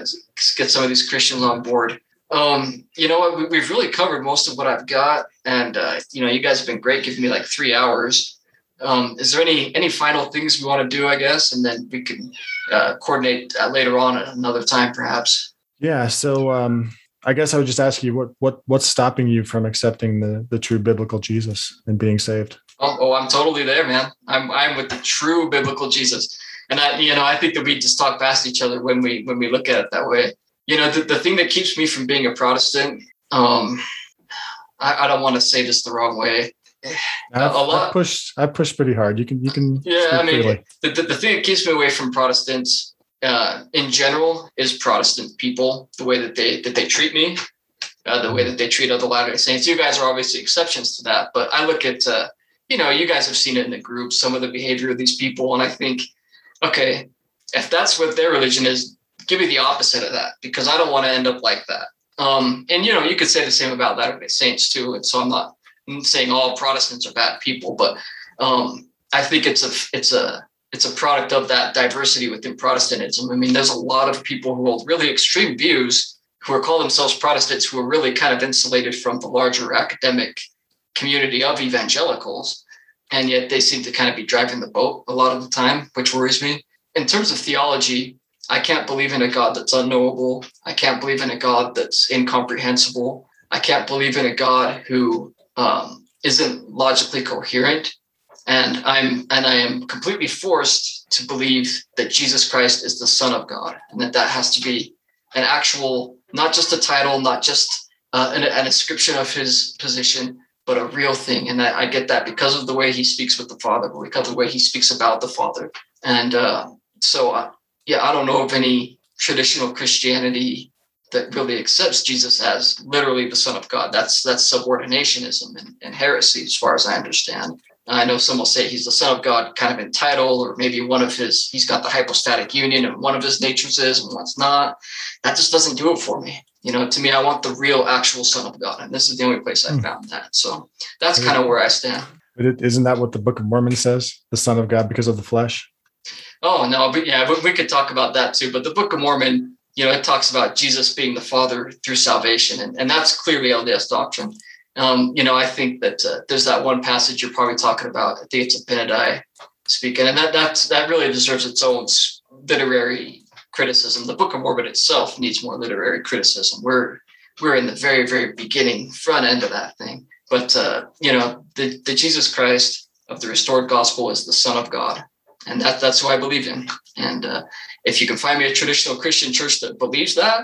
get some of these Christians on board. Um, you know what? We, we've really covered most of what I've got, and uh, you know, you guys have been great, giving me like three hours. Um, is there any any final things we want to do? I guess, and then we can uh, coordinate uh, later on at another time, perhaps. Yeah. So um, I guess I would just ask you what what what's stopping you from accepting the the true biblical Jesus and being saved? Oh, oh, I'm totally there, man. I'm I'm with the true biblical Jesus, and I you know I think that we just talk past each other when we when we look at it that way. You know, the, the thing that keeps me from being a Protestant, um, I, I don't want to say this the wrong way. I've, a lot- I've pushed I've pushed pretty hard. You can you can Yeah, I mean, the, the, the thing that keeps me away from Protestants uh, in general is Protestant people, the way that they that they treat me, uh, the way that they treat other Latter-day Saints. You guys are obviously exceptions to that, but I look at uh, you know you guys have seen it in the group, some of the behavior of these people, and I think, okay, if that's what their religion is, give me the opposite of that because I don't want to end up like that. Um, and you know, you could say the same about Latter-day Saints too. And so I'm not saying all Protestants are bad people, but um, I think it's a it's a it's a product of that diversity within Protestantism. I mean, there's a lot of people who hold really extreme views who are call themselves Protestants who are really kind of insulated from the larger academic community of evangelicals, and yet they seem to kind of be driving the boat a lot of the time, which worries me. In terms of theology, I can't believe in a God that's unknowable. I can't believe in a God that's incomprehensible. I can't believe in a God who um, isn't logically coherent and i'm and i am completely forced to believe that jesus christ is the son of god and that that has to be an actual not just a title not just uh, an, an ascription of his position but a real thing and I, I get that because of the way he speaks with the father because of the way he speaks about the father and uh, so uh, yeah i don't know of any traditional christianity that really accepts Jesus as literally the Son of God. That's that's subordinationism and, and heresy, as far as I understand. I know some will say he's the Son of God, kind of in title, or maybe one of his. He's got the hypostatic union, and one of his natures is, and one's not. That just doesn't do it for me. You know, to me, I want the real, actual Son of God, and this is the only place I Hmm. found that. So that's kind of where I stand. But it, isn't that what the Book of Mormon says? The Son of God because of the flesh. Oh no, but yeah, we, we could talk about that too. But the Book of Mormon, you know, it talks about Jesus being the Father through salvation, and, and that's clearly LDS doctrine. Um, you know, I think that uh, there's that one passage you're probably talking about. I think it's Abinadi speaking, and that that's that really deserves its own literary criticism. The Book of Mormon itself needs more literary criticism. We're we're in the very very beginning front end of that thing. But uh, you know, the the Jesus Christ of the restored gospel is the Son of God, and that that's who I believe in. And uh, if you can find me a traditional Christian church that believes that,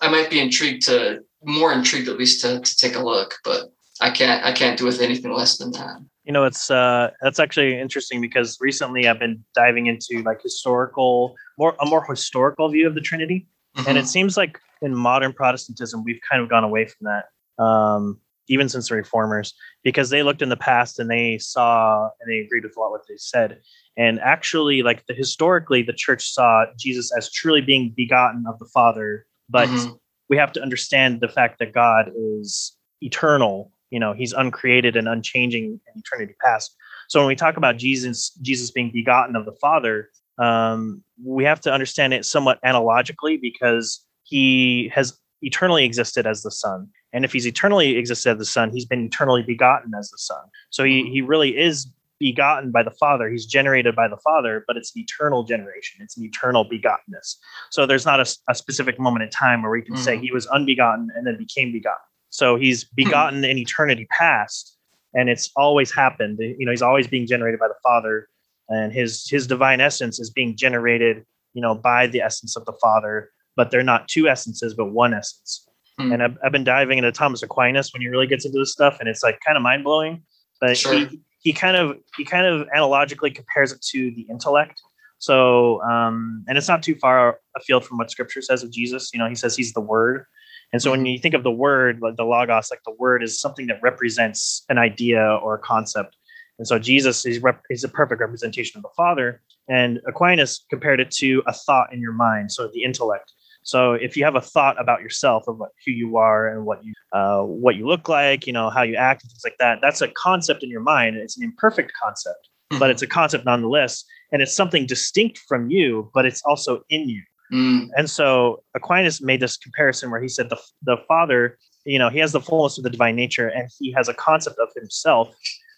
I might be intrigued to more intrigued at least to, to take a look, but I can't I can't do with anything less than that. You know, it's uh, that's actually interesting because recently I've been diving into like historical, more a more historical view of the Trinity, and it seems like in modern Protestantism we've kind of gone away from that, um, even since the Reformers, because they looked in the past and they saw and they agreed with a lot what they said, and actually, like the historically, the church saw Jesus as truly being begotten of the Father, but Mhm. We have to understand the fact that God is eternal. You know, He's uncreated and unchanging in eternity past. So when we talk about Jesus, Jesus being begotten of the Father, um, we have to understand it somewhat analogically because He has eternally existed as the Son, and if He's eternally existed as the Son, He's been eternally begotten as the Son. So He He really is begotten by the Father. He's generated by the Father, but it's an eternal generation. It's an eternal begottenness. So there's not a specific moment in time where we can say Mhm. he was unbegotten and then became begotten. So he's begotten in eternity past, and it's always happened. You know, he's always being generated by the Father, and his his divine essence is being generated, you know, by the essence of the Father. But they're not two essences, but one essence. Hmm. And I've, I've been diving into Thomas Aquinas when he really gets into this stuff, and it's like kind of mind blowing. But Sure. he, he kind of he kind of analogically compares it to the intellect. So, um, and it's not too far afield from what Scripture says of Jesus. You know, he says he's the Word, and so when you think of the Word, like the logos, like the Word is something that represents an idea or a concept. And so Jesus is rep- is a perfect representation of the Father. And Aquinas compared it to a thought in your mind, so the intellect. So if you have a thought about yourself of who you are and what you uh, what you look like, you know how you act, and things like that, that's a concept in your mind. It's an imperfect concept, but it's a concept nonetheless, and it's something distinct from you, but it's also in you. Mm, And so Aquinas made this comparison where he said the the Father, you know, he has the fullness of the divine nature, and he has a concept of himself,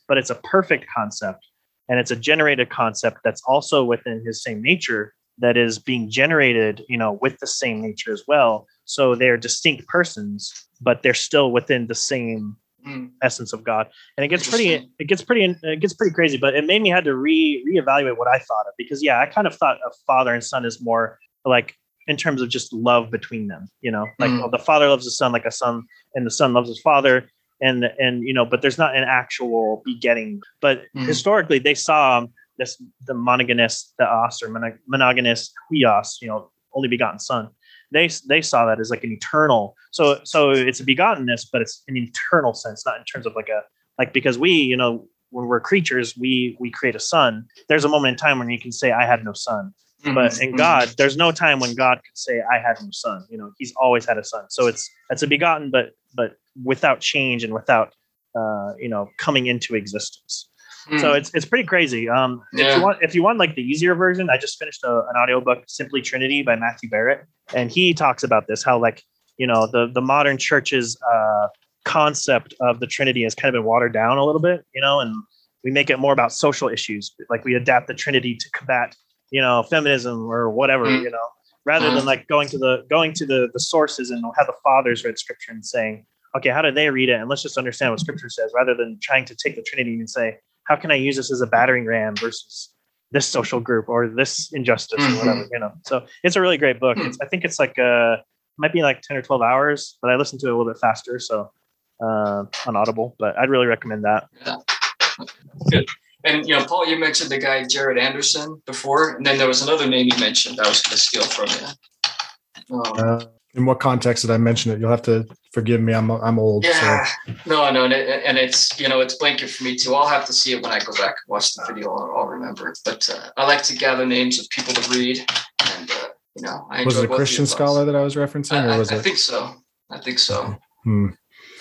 but it's a perfect concept, and it's a generated concept that's also within his same nature that is being generated, you know, with the same nature as well. So they're distinct persons, but they're still within the same mm, essence of God. And it gets pretty, it gets pretty, it gets pretty crazy. But it made me had to re reevaluate what I thought of because yeah, I kind of thought of father and son is more like in terms of just love between them. You know, like Mm. well, the father loves the son like a son, and the son loves his father. And and you know, but there's not an actual begetting. But Mm. historically, they saw this the monogenes theos or mono- monogenes huios, you know, only begotten son. They they saw that as like an eternal. So so it's a begottenness, but it's an eternal sense, not in terms of like a like because we you know when we're creatures we we create a son. There's a moment in time when you can say I had no son, mm, but in mm. God there's no time when God could say I had no son. You know He's always had a son. So it's it's a begotten, but but without change and without uh, you know coming into existence. Mm, So it's it's pretty crazy. Um, if you want if you want like the easier version, I just finished a, an audiobook, Simply Trinity by Matthew Barrett, and he talks about this how like you know the the modern church's uh, concept of the Trinity has kind of been watered down a little bit, you know, and we make it more about social issues, like we adapt the Trinity to combat you know feminism or whatever, Mm. you know, rather than Mm. like going to the going to the the sources and have the fathers read Scripture and saying. Okay, how did they read it? And let's just understand what Scripture says, rather than trying to take the Trinity and say, how can I use this as a battering ram versus this social group or this injustice Mhm. or whatever, you know? So it's a really great book. Hmm. It's, I think it's like, uh, might be like 10 or 12 hours, but I listened to it a little bit faster. So, uh, on Audible, but I'd really recommend that. Good. And you know, Paul, you mentioned the guy Jared Anderson before, and then there was another name you mentioned I was going to steal from you. Um, Uh, in what context did I mention it? You'll have to forgive me. I'm I'm old. yeah, no, no, and, it, and it's you know it's blanket for me too. I'll have to see it when I go back and watch the video. I'll, I'll remember. But uh, I like to gather names of people to read, and uh, you know, I was it a Christian scholar that I was referencing, or I, was I it? I think so. I think so. Hmm.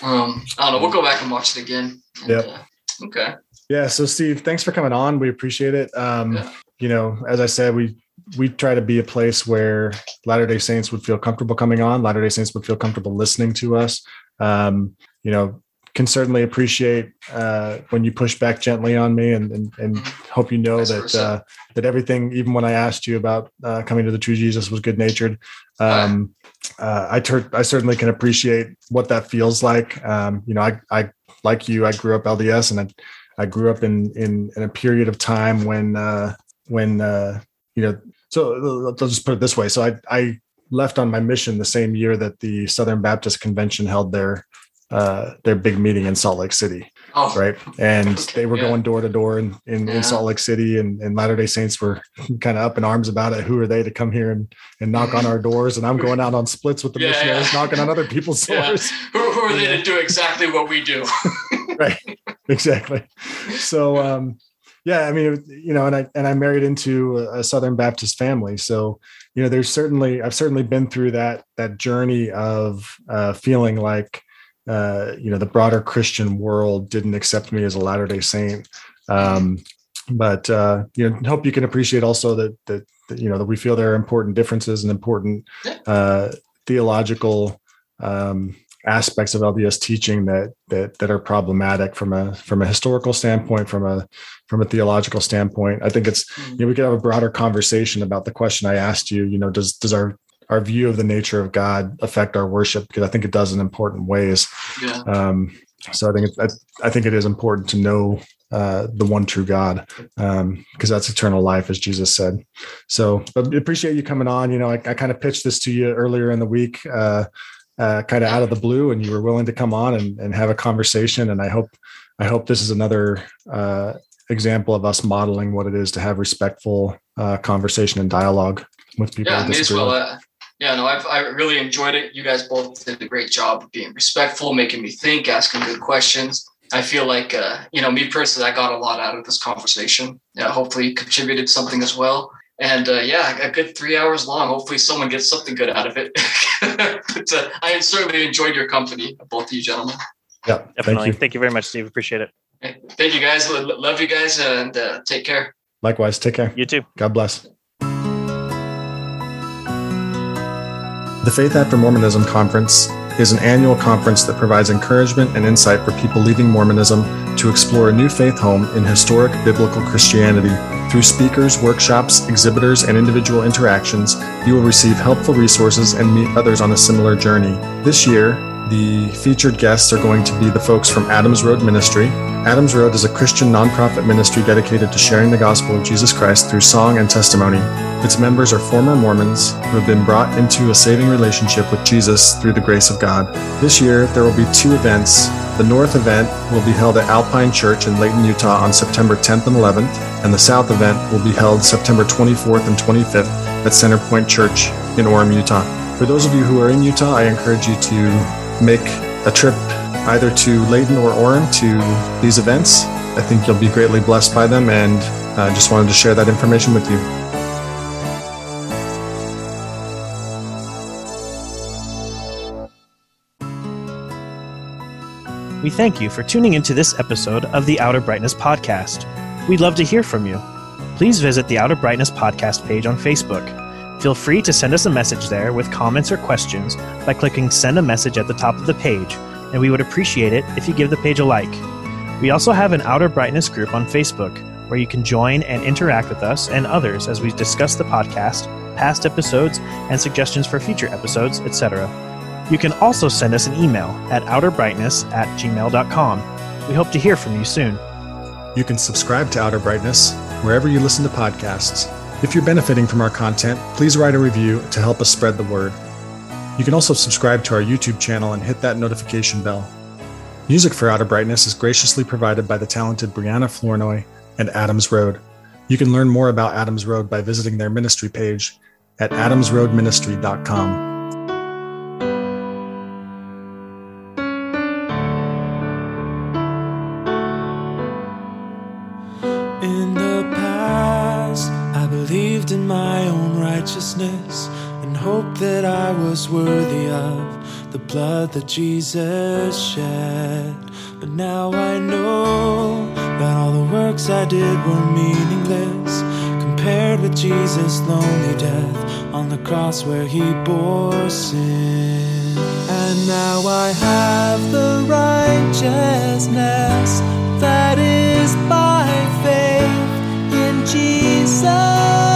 Um, I don't know. We'll go back and watch it again. Yep. uh, okay. Yeah. So Steve, thanks for coming on. We appreciate it. Um, Yeah. You know, as I said, we we try to be a place where Latter Day Saints would feel comfortable coming on. Latter Day Saints would feel comfortable listening to us. Um, you know, can certainly appreciate uh, when you push back gently on me, and and, and hope you know that uh, that everything, even when I asked you about uh, coming to the True Jesus, was good natured. Um, uh, I tur- I certainly can appreciate what that feels like. Um, you know, I I like you, I grew up LDS, and I I grew up in in in a period of time when uh, when uh, you know. So uh, let's just put it this way. So I I left on my mission the same year that the Southern Baptist Convention held their uh, their big meeting in Salt Lake City, Oh, right? And Okay, they were going door to door in, in, Yeah. in Salt Lake City, and, and Latter Day Saints were kind of up in arms about it. Who are they to come here and, and knock on our doors? And I'm going out on splits with the (laughs) Yeah, missionaries, yeah. knocking on other people's (laughs) doors. Who, who are they to do exactly what we do? (laughs) Right. Exactly. So, um, yeah, I mean, you know, and I and I married into a Southern Baptist family, so you know, there's certainly I've certainly been through that that journey of uh, feeling like uh, you know the broader Christian world didn't accept me as a Latter Day Saint. Um, but uh, you know, hope you can appreciate also that, that that you know that we feel there are important differences and important uh, theological um, aspects of LDS teaching that that that are problematic from a from a historical standpoint, from a from a theological standpoint. I think it's you know we could have a broader conversation about the question I asked you. You know, does does our our view of the nature of God affect our worship? Because I think it does in important ways. Yeah. Um, so I think it, I, I think it is important to know uh, the one true God because that's eternal life, as Jesus said. So, but appreciate you coming on. You know, I, I kind of pitched this to you earlier in the week, uh, uh, kind of out of the blue, and you were willing to come on and, and have a conversation. And I hope I hope this is another uh, example of us modeling what it is to have respectful uh, conversation and dialogue with people. Yeah, me as well. Uh, yeah, no, I've I really enjoyed it. You guys both did a great job of being respectful, making me think, asking good questions. I feel like, uh, you know, me personally, I got a lot out of this conversation. Yeah, hopefully contributed something as well. And uh, yeah, a good three hours long. Hopefully, someone gets something good out of it. (laughs) but uh, I certainly enjoyed your company, both of you gentlemen. Yeah, thank you. Thank you very much, Steve. Appreciate it. Thank you guys. Love you guys, and uh, take care. Likewise, take care. You too. God bless. The Faith After Mormonism Conference is an annual conference that provides encouragement and insight for people leaving Mormonism to explore a new faith home in historic biblical Christianity. Through speakers, workshops, exhibitors, and individual interactions, you will receive helpful resources and meet others on a similar journey. This year, the featured guests are going to be the folks from Adams Road Ministry. Adams Road is a Christian nonprofit ministry dedicated to sharing the gospel of Jesus Christ through song and testimony. Its members are former Mormons who have been brought into a saving relationship with Jesus through the grace of God. This year, there will be two events. The North event will be held at Alpine Church in Layton, Utah on September 10th and 11th, and the South event will be held September 24th and 25th at Centerpoint Church in Orem, Utah. For those of you who are in Utah, I encourage you to make a trip either to Layton or Orem to these events. I think you'll be greatly blessed by them, and I just wanted to share that information with you. We thank you for tuning into this episode of the Outer Brightness Podcast. We'd love to hear from you. Please visit the Outer Brightness Podcast page on Facebook. Feel free to send us a message there with comments or questions by clicking Send a Message at the top of the page, and we would appreciate it if you give the page a like. We also have an Outer Brightness group on Facebook where you can join and interact with us and others as we discuss the podcast, past episodes, and suggestions for future episodes, etc. You can also send us an email at outerbrightness at gmail.com. We hope to hear from you soon. You can subscribe to Outer Brightness wherever you listen to podcasts. If you're benefiting from our content, please write a review to help us spread the word. You can also subscribe to our YouTube channel and hit that notification bell. Music for Outer Brightness is graciously provided by the talented Brianna Flournoy and Adams Road. You can learn more about Adams Road by visiting their ministry page at adamsroadministry.com. righteousness and hoped that I was worthy of the blood that Jesus shed. But now I know that all the works I did were meaningless compared with Jesus' lonely death on the cross where he bore sin. And now I have the righteousness that is by faith in Jesus'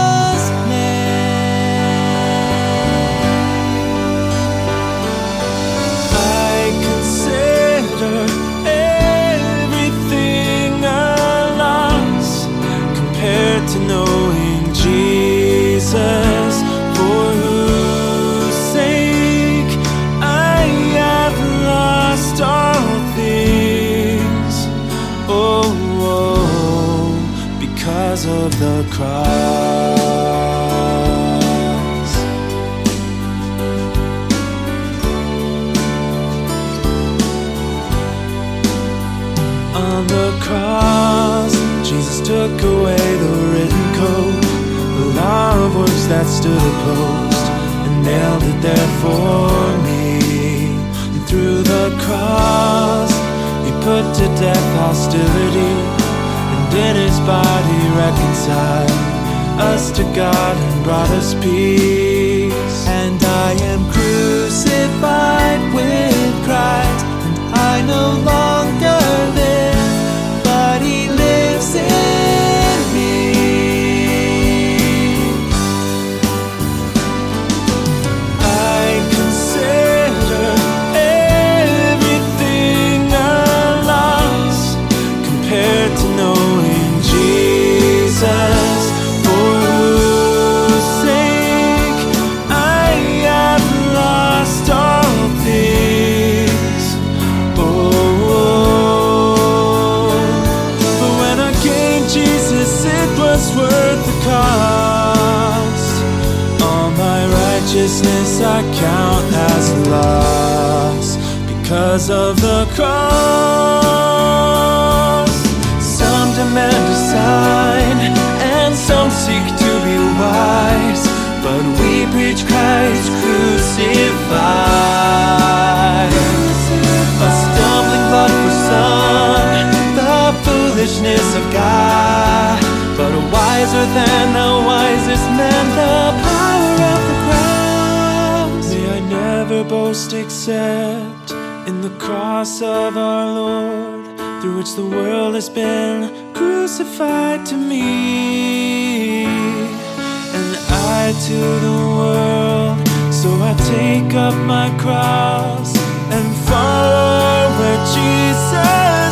because of the cross. Some demand a sign, and some seek to be wise, but we preach Christ crucified. A stumbling block for some, the foolishness of God, but wiser than the wisest man, the power of the cross. May I never boast except in the cross of our Lord, through which the world has been crucified to me. And I to the world, so I take up my cross and follow where Jesus